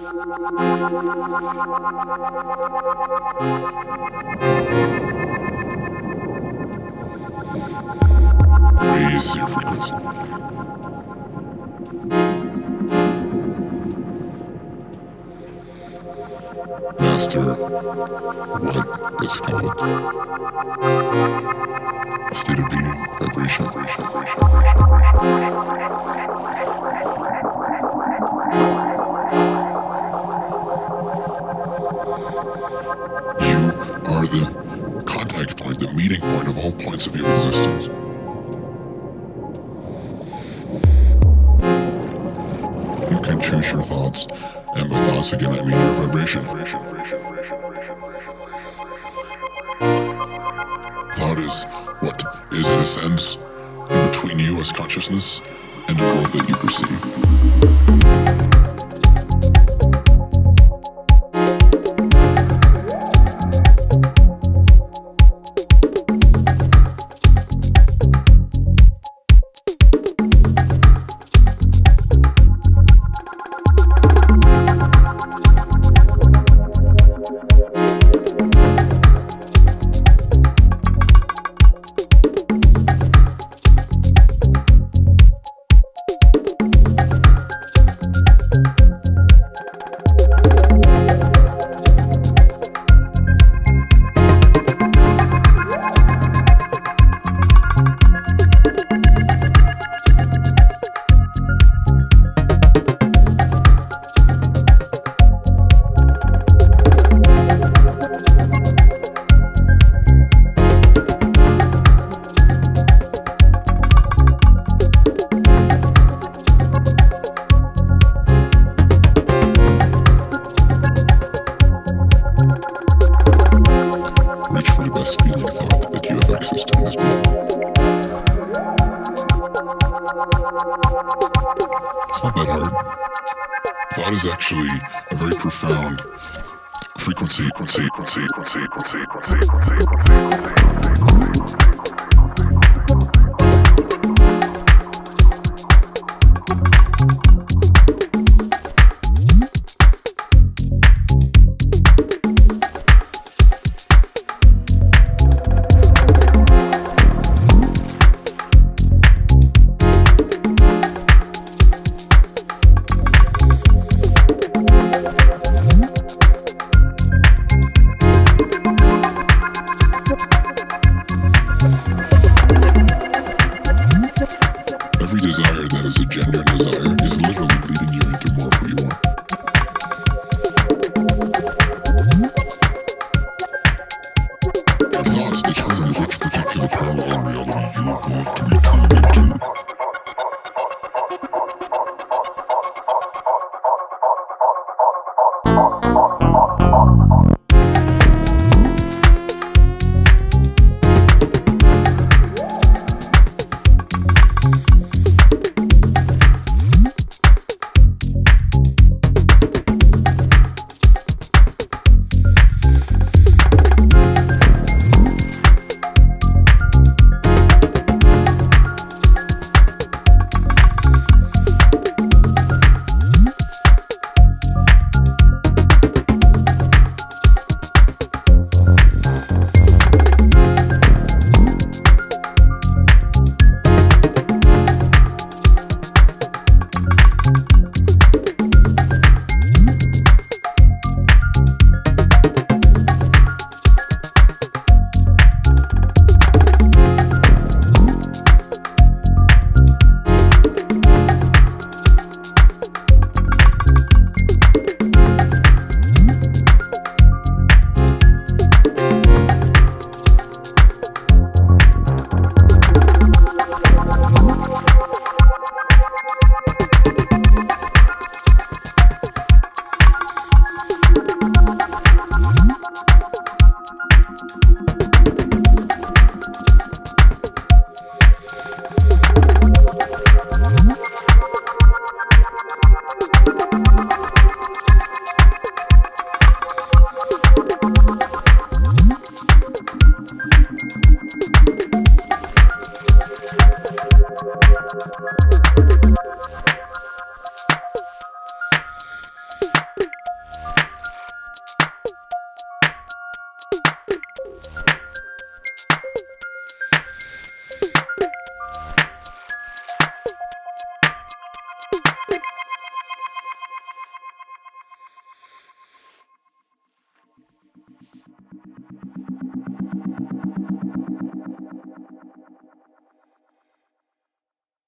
Raise your frequency. Master what is called state of being, vibration, the contact point, the meeting point of all points of your existence. You can choose your thoughts, and by thoughts again, I mean your vibration. Thought is what is, in a sense, in between you as consciousness and the world that you perceive. It's not that hard. Thought is actually a very profound frequency, frequency, frequency, frequency, frequency, frequency, frequency, frequency, frequency.